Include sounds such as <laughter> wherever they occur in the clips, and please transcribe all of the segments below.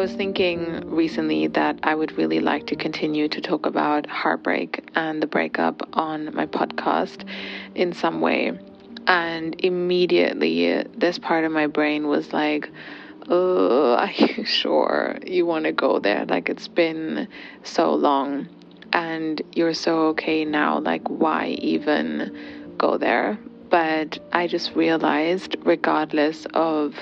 Was thinking recently that I would really like to continue to talk about heartbreak and the breakup on my podcast in some way. And immediately, this part of my brain was like, Oh, are you <laughs> sure you want to go there? Like, it's been so long and you're so okay now. Like, why even go there? But I just realized, regardless of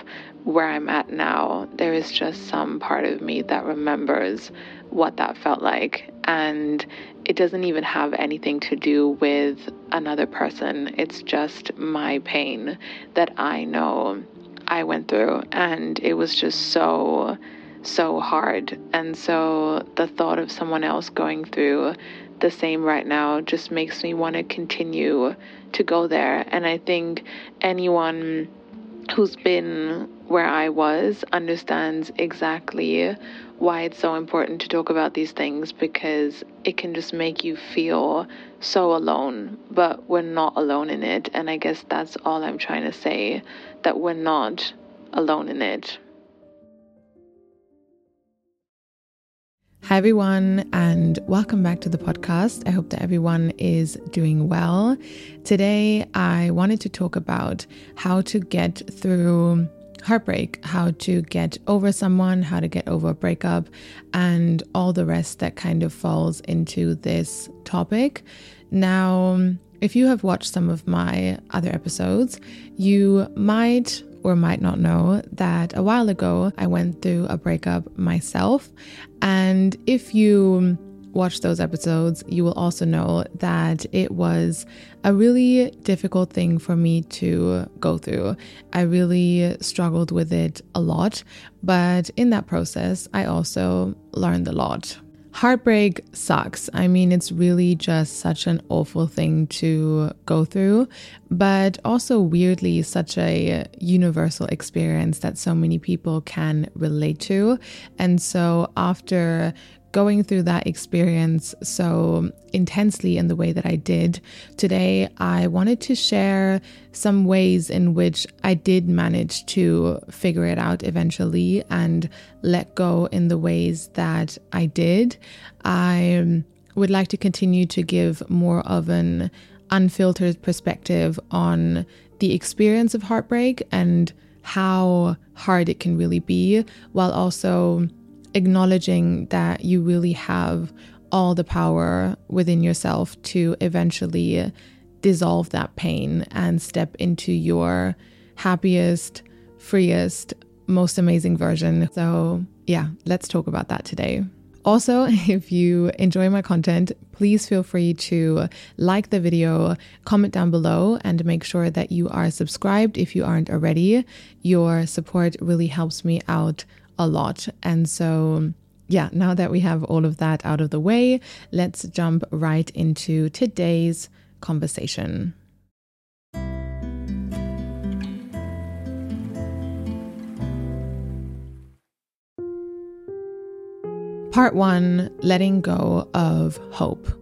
where I'm at now, there is just some part of me that remembers what that felt like. And it doesn't even have anything to do with another person, it's just my pain that I know I went through. And it was just so, so hard. And so the thought of someone else going through the same right now just makes me want to continue to go there. And I think anyone who's been where I was understands exactly why it's so important to talk about these things because it can just make you feel so alone, but we're not alone in it. And I guess that's all I'm trying to say that we're not alone in it. Hi, everyone, and welcome back to the podcast. I hope that everyone is doing well. Today, I wanted to talk about how to get through heartbreak, how to get over someone, how to get over a breakup, and all the rest that kind of falls into this topic. Now, if you have watched some of my other episodes, you might or might not know that a while ago I went through a breakup myself. And if you watch those episodes, you will also know that it was a really difficult thing for me to go through. I really struggled with it a lot, but in that process, I also learned a lot. Heartbreak sucks. I mean, it's really just such an awful thing to go through, but also weirdly, such a universal experience that so many people can relate to. And so, after going through that experience so intensely in the way that I did, today I wanted to share some ways in which I did manage to figure it out eventually and let go in the ways that I did. I would like to continue to give more of an unfiltered perspective on the experience of heartbreak and how hard it can really be, while also acknowledging that you really have all the power within yourself to eventually dissolve that pain and step into your happiest, freest, most amazing version. So, yeah, let's talk about that today. Also, <laughs> if you enjoy my content, please feel free to like the video, comment down below, and make sure that you are subscribed if you aren't already. Your support really helps me out a lot. And so, yeah, now that we have all of that out of the way, let's jump right into today's conversation. Part one letting go of hope.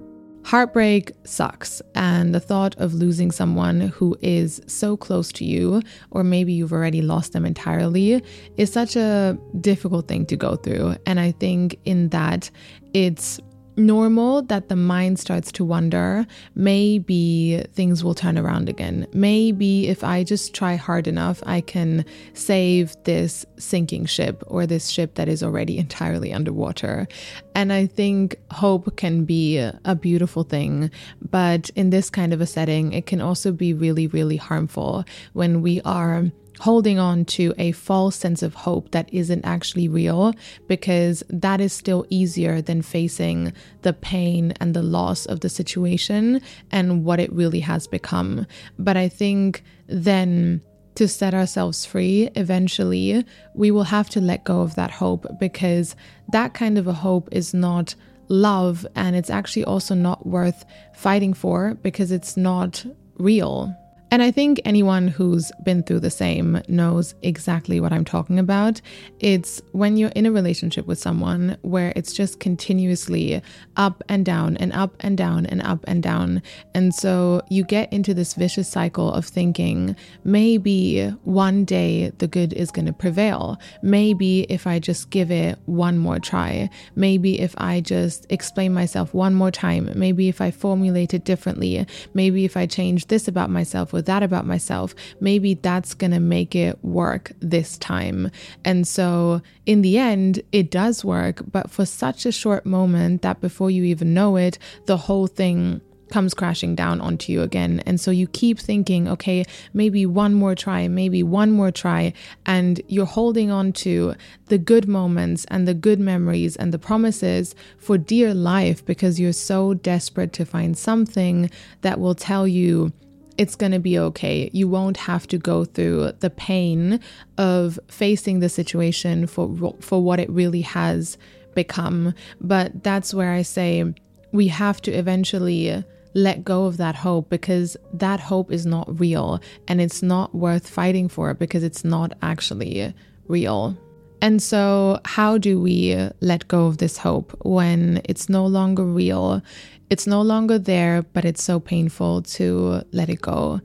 Heartbreak sucks, and the thought of losing someone who is so close to you, or maybe you've already lost them entirely, is such a difficult thing to go through. And I think in that it's normal that the mind starts to wonder maybe things will turn around again. Maybe if I just try hard enough, I can save this sinking ship or this ship that is already <laughs> entirely underwater. And I think hope can be a beautiful thing, but in this kind of a setting, it can also be really, really harmful when we are holding on to a false sense of hope that isn't actually real because that is still easier than facing the pain and the loss of the situation and what it really has become. But I think then to set ourselves free, eventually we will have to let go of that hope because that kind of a hope is not love and it's actually also not worth fighting for because it's not real. And I think anyone who's been through the same knows exactly what I'm talking about. It's when you're in a relationship with someone where it's just continuously up and down and up and down and up and down. And so you get into this vicious cycle of thinking maybe one day the good is going to prevail. Maybe if I just give it one more try. Maybe if I just explain myself one more time. Maybe if I formulate it differently. Maybe if I change this about myself that about myself, maybe that's going to make it work this time. And so in the end, it does work, but for such a short moment that before you even know it, the whole thing comes crashing down onto you again. And so you keep thinking, okay, maybe one more try, maybe one more try. And you're holding on to the good moments and the good memories and the promises for dear life because you're so desperate to find something that will tell you it's going to be okay. You won't have to go through the pain of facing the situation for for what it really has become. But that's where I say we have to eventually let go of that hope because that hope is not real and it's not worth fighting for because it's not actually real. And so, how do we let go of this hope when it's no longer real? it's no longer there, but it's so painful to let it go.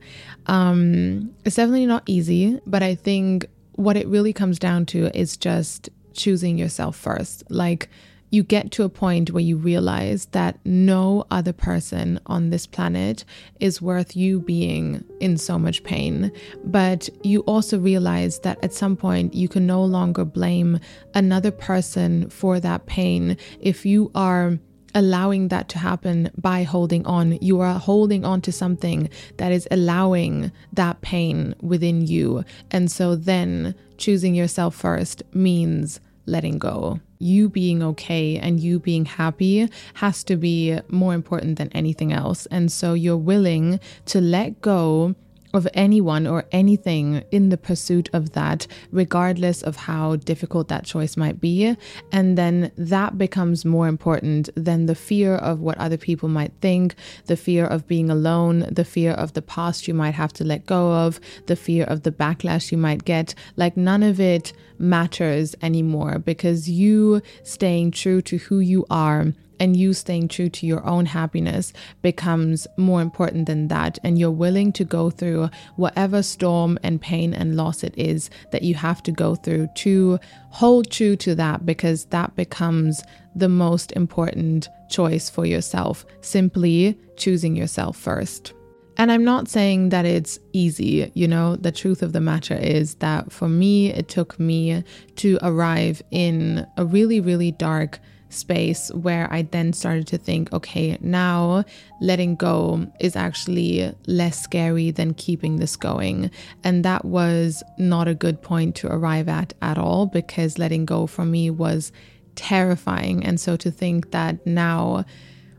Um, it's definitely not easy, but I think what it really comes down to is just choosing yourself first. Like, you get to a point where you realize that no other person on this planet is worth you being in so much pain. But you also realize that at some point you can no longer blame another person for that pain if you are allowing that to happen by holding on. You are holding on to something that is allowing that pain within you. And so then choosing yourself first means letting go. You being okay and you being happy has to be more important than anything else. And so you're willing to let go of anyone or anything in the pursuit of that, regardless of how difficult that choice might be. And then that becomes more important than the fear of what other people might think, the fear of being alone, the fear of the past you might have to let go of, the fear of the backlash you might get. Like none of it matters anymore because you staying true to who you are and you staying true to your own happiness becomes more important than that. And you're willing to go through whatever storm and pain and loss it is that you have to go through to hold true to that because that becomes the most important choice for yourself. Simply choosing yourself first. And I'm not saying that it's easy. You know, the truth of the matter is that for me, it took me to arrive in a really, really dark space where I then started to think, okay, now letting go is actually less scary than keeping this going. And that was not a good point to arrive at at all because letting go for me was terrifying. And so to think that now,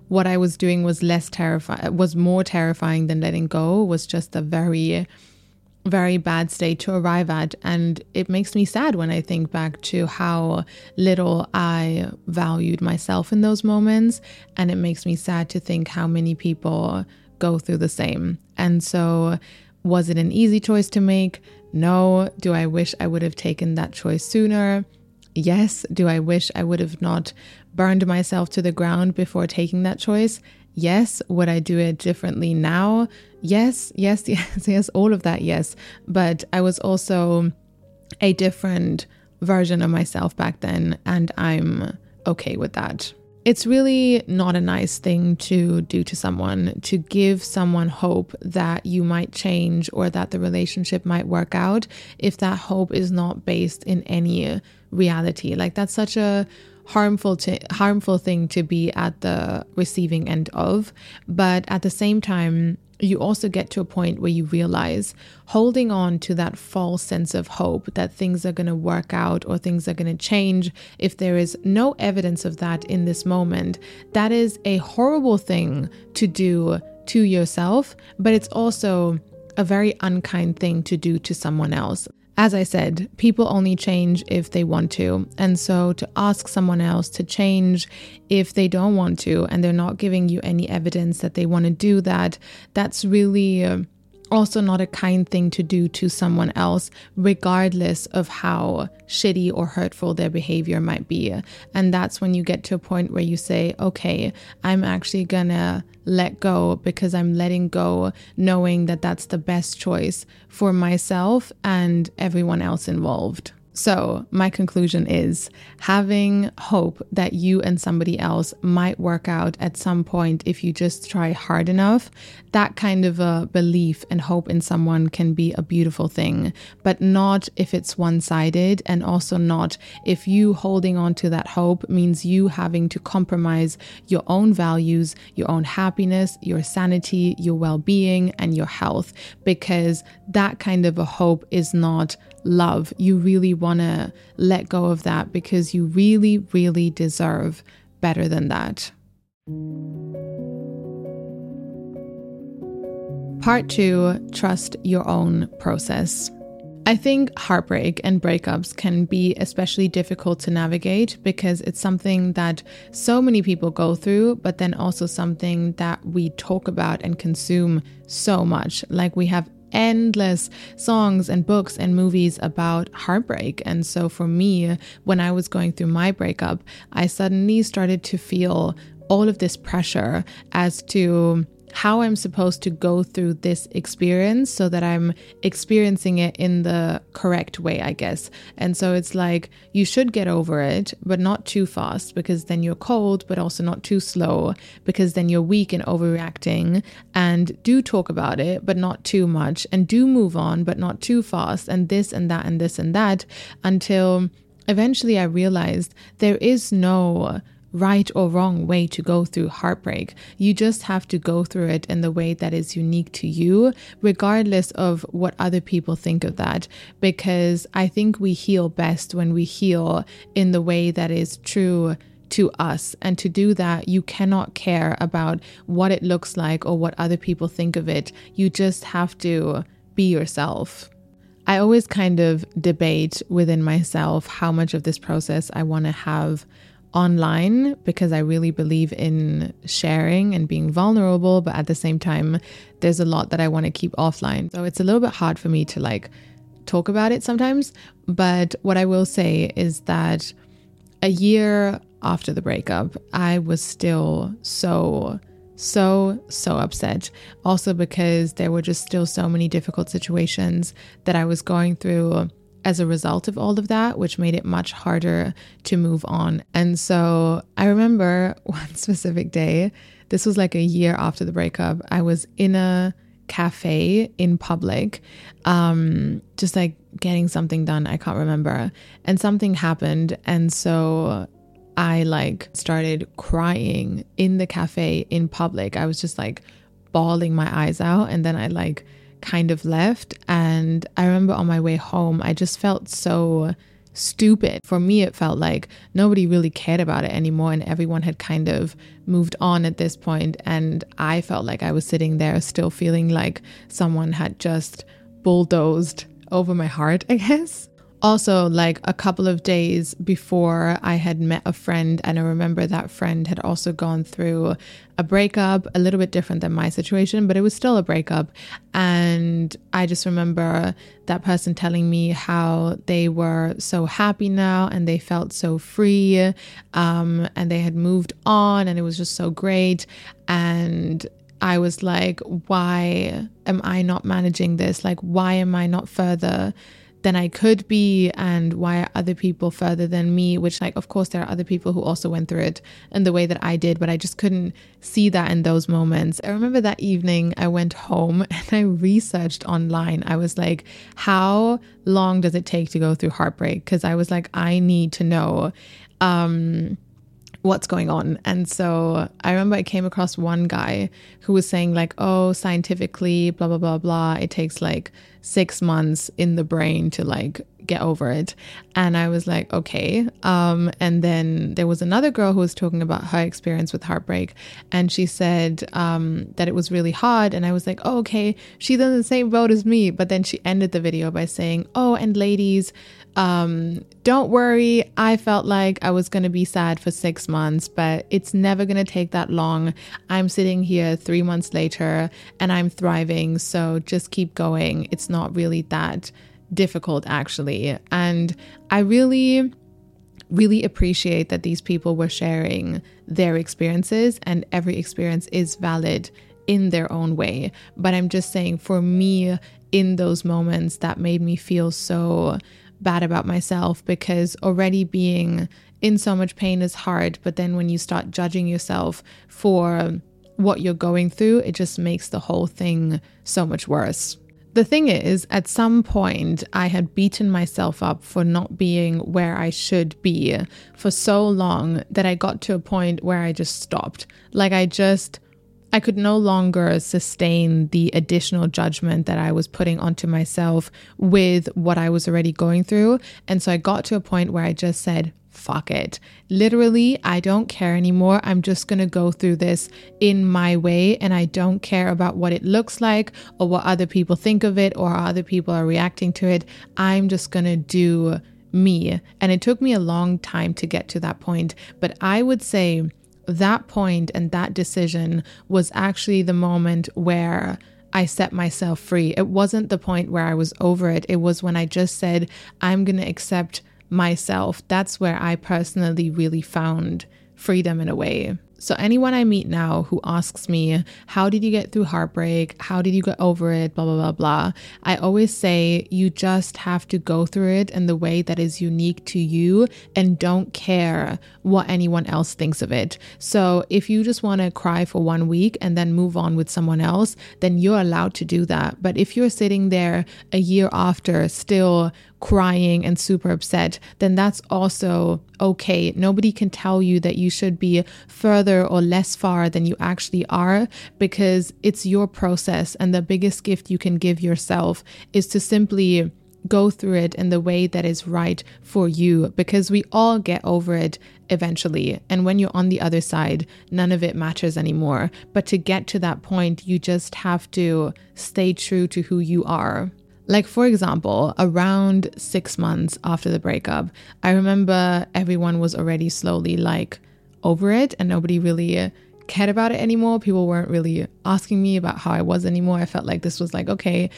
what I was doing was less terrifying, was more terrifying than letting go was just a very very bad state to arrive at. And it makes me sad when I think back to how little I valued myself in those moments. And it makes me sad to think how many people go through the same. And so, was it an easy choice to make? No. Do I wish I would have taken that choice sooner? Yes. Do I wish I would have not burned myself to the ground before taking that choice? Yes. Would I do it differently now? Yes, yes, <laughs> yes, yes, all of that, yes. But I was also a different version of myself back then, and I'm okay with that. It's really not a nice thing to do to someone, to give someone hope that you might change or that the relationship might work out if that hope is not based in any reality. Like, that's such a harmful to harmful thing to be at the receiving end of. But at the same time you also get to a point where you realize holding on to that false sense of hope that things are going to work out or things are going to change if there is no evidence of that in this moment that is a horrible thing to do to yourself but it's also a very unkind thing to do to someone else as I said, people only change if they want to. And so to ask someone else to change if they don't want to and they're not giving you any evidence that they want to do that, that's really. Uh, also not a kind thing to do to someone else, regardless of how shitty or hurtful their behavior might be. And that's when you get to a point where you say, okay, I'm actually gonna let go because I'm letting go, knowing that that's the best choice for myself and everyone else involved. So, my conclusion is having hope that you and somebody else might work out at some point if you just try hard enough. That kind of a belief and hope in someone can be a beautiful thing, but not if it's one sided, and also not if you holding on to that hope means you having to compromise your own values, your own happiness, your sanity, your well being, and your health, because that kind of a hope is not love. You really want to let go of that because you really, really deserve better than that. Part two trust your own process. I think heartbreak and breakups can be especially difficult to navigate because it's something that so many people go through, but then also something that we talk about and consume so much. Like we have endless songs and books and movies about heartbreak. And so for me, when I was going through my breakup, I suddenly started to feel all of this pressure as to how I'm supposed to go through this experience so that I'm experiencing it in the correct way, I guess. And so it's like you should get over it, but not too fast because then you're cold, but also not too slow because then you're weak and overreacting. And do talk about it, but not too much. And do move on, but not too fast. And this and that and this and that until eventually I realized there is no right or wrong way to go through heartbreak. You just have to go through it in the way that is unique to you, regardless of what other people think of that. Because I think we heal best when we heal in the way that is true to us. And to do that, you cannot care about what it looks like or what other people think of it. You just have to be yourself. I always kind of debate within myself how much of this process I want to have online because I really believe in sharing and being vulnerable, but at the same time, there's a lot that I want to keep offline. So it's a little bit hard for me to like talk about it sometimes. But what I will say is that a year after the breakup, I was still so so, so upset. Also, because there were just still so many difficult situations that I was going through as a result of all of that, which made it much harder to move on. And so I remember <laughs> one specific day, this was like a year after the breakup, I was in a cafe in public, um, just like getting something done. I can't remember. And something happened. And so I like started crying in the cafe in public. I was just like bawling my eyes out. And then I like, kind of left. And I remember on my way home, I just felt so stupid. For me, it felt like nobody really cared about it anymore and everyone had kind of moved on at this point. And I felt like I was sitting there still feeling like someone had just bulldozed over my heart, <laughs> I guess also like a couple of days before I had met a friend, and I remember that friend had also gone through a breakup, a little bit different than my situation, but it was still a breakup. And I just remember that person telling me how they were so happy now and they felt so free um, and they had moved on, and it was just so great. And I was like, why am I not managing this? Like, why am I not further? Than I could be and why are other people further than me which like of course there are other people who also went through it in the way that I did but I just couldn't see that in those moments. I remember that evening I went home <laughs> and I researched online. I was like how long does it take to go through heartbreak because I was like I need to know um what's going on. And so I remember I came across one guy who was saying, like, oh, scientifically, blah, blah, blah, blah, it takes like six months in the brain to like get over it. And I was like, okay. Um, and then there was another girl who was talking about her experience with heartbreak. And she said um, that it was really hard. And I was like, oh, okay, she's in the same boat as me. But then she ended the video by saying, oh, and ladies, um, don't worry. I felt like I was going to be sad for six months, but it's never going to take that long. I'm sitting here three months later and I'm thriving. So just keep going. It's not really that difficult, actually. And I really, really appreciate that these people were sharing their experiences, and every experience is valid in their own way. But I'm just saying, for me, in those moments, that made me feel so bad about myself because already being in so much pain is hard. But then when you start judging yourself for what you're going through, it just makes the whole thing so much worse. The thing is, at some point, I had beaten myself up for not being where I should be for so long that I got to a point where I just stopped. Like, I just I could no longer sustain the additional judgment that I was putting onto myself with what I was already going through. And so I got to a point where I just said, fuck it. Literally, I don't care anymore. I'm just going to go through this in my way. And I don't care about what it looks like or what other people think of it or how other people are reacting to it. I'm just going to do me. And it took me a long time to get to that point. But I would say, that point and that decision was actually the moment where I set myself free. It wasn't the point where I was over it. It was when I just said, I'm going to accept myself. That's where I personally really found freedom in a way. So, anyone I meet now who asks me, How did you get through heartbreak? How did you get over it? Blah, blah, blah, blah. I always say, You just have to go through it in the way that is unique to you and don't care what anyone else thinks of it. So, if you just want to cry for one week and then move on with someone else, then you're allowed to do that. But if you're sitting there a year after still crying and super upset, then that's also okay. Nobody can tell you that you should be further or less far than you actually are because it's your process. And the biggest gift you can give yourself is to simply go through it in the way that is right for you because we all get over it eventually. And when you're on the other side, none of it matters anymore. But to get to that point, you just have to stay true to who you are. Like, for example, around six months after the breakup, I remember everyone was already slowly like over it and nobody really cared about it anymore. People weren't really asking me about how I was anymore. I felt like this was like, okay,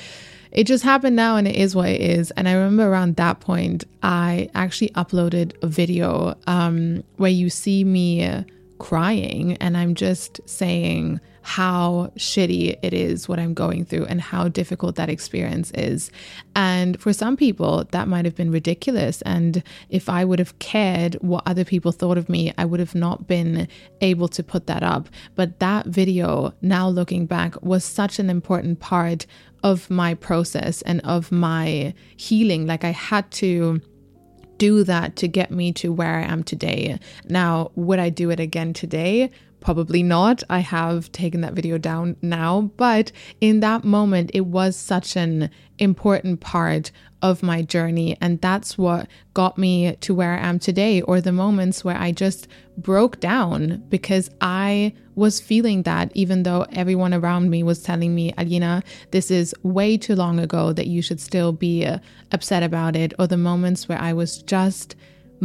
it just happened now and it is what it is. And I remember around that point, I actually uploaded a video um, where you see me crying and I'm just saying, how shitty it is what I'm going through and how difficult that experience is. And for some people, that might have been ridiculous. And if I would have cared what other people thought of me, I would have not been able to put that up. But that video, now looking back, was such an important part of my process and of my healing. Like I had to do that to get me to where I am today. Now, would I do it again today? Probably not. I have taken that video down now, but in that moment, it was such an important part of my journey. And that's what got me to where I am today, or the moments where I just broke down because I was feeling that, even though everyone around me was telling me, Alina, this is way too long ago that you should still be uh, upset about it, or the moments where I was just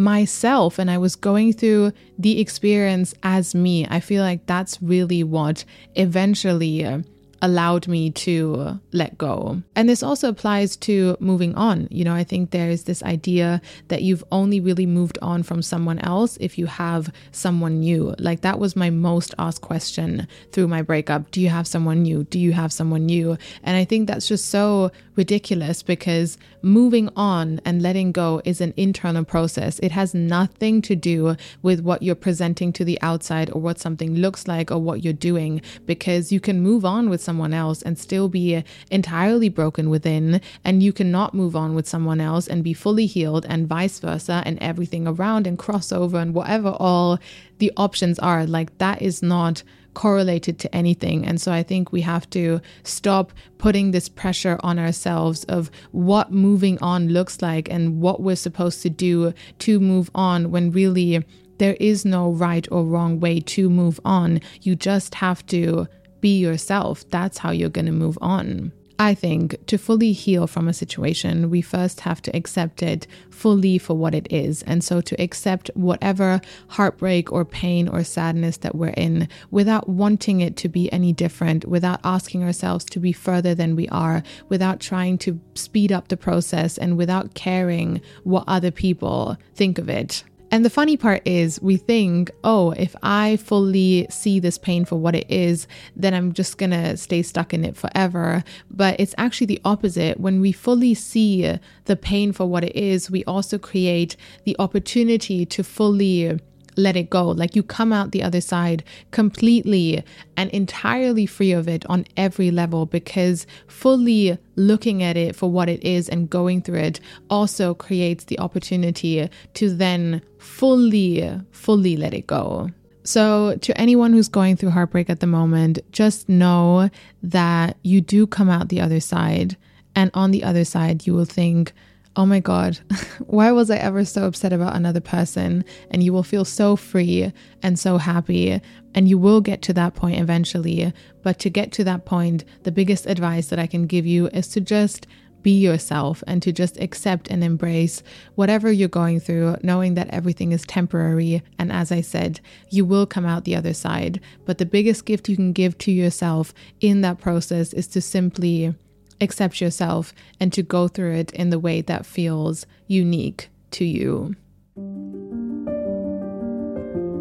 myself and I was going through the experience as me. I feel like that's really what eventually uh, allowed me to let go. And this also applies to moving on. You know, I think there's this idea that you've only really moved on from someone else if you have someone new. Like that was my most asked question through my breakup. Do you have someone new? Do you have someone new? And I think that's just so ridiculous because moving on and letting go is an internal process. It has nothing to do with what you're presenting to the outside or what something looks like or what you're doing because you can move on with someone else and still be entirely broken within, and you cannot move on with someone else and be fully healed, and vice versa, and everything around and crossover and whatever all the options are. Like, that is not correlated to anything. And so I think we have to stop putting this pressure on ourselves of what moving on looks like and what we're supposed to do to move on when really there is no right or wrong way to move on. You just have to be yourself. That's how you're going to move on. I think to fully heal from a situation, we first have to accept it fully for what it is. And so to accept whatever heartbreak or pain or sadness that we're in without wanting it to be any different, without asking ourselves to be further than we are, without trying to speed up the process, and without caring what other people think of it. And the funny part is, we think, oh, if I fully see this pain for what it is, then I'm just gonna stay stuck in it forever. But it's actually the opposite. When we fully see the pain for what it is, we also create the opportunity to fully let it go. Like you come out the other side completely and entirely free of it on every level because fully looking at it for what it is and going through it also creates the opportunity to then fully, fully let it go. So, to anyone who's going through heartbreak at the moment, just know that you do come out the other side. And on the other side, you will think, oh my God, <laughs> why was I ever so upset about another person? And you will feel so free and so happy. And you will get to that point eventually. But to get to that point, the biggest advice that I can give you is to just be yourself and to just accept and embrace whatever you're going through, knowing that everything is temporary. And as I said, you will come out the other side. But the biggest gift you can give to yourself in that process is to simply accept yourself and to go through it in the way that feels unique to you.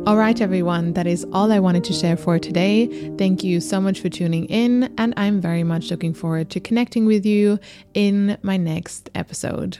All right, everyone, that is all I wanted to share for today. Thank you so much for tuning in, and I'm very much looking forward to connecting with you in my next episode.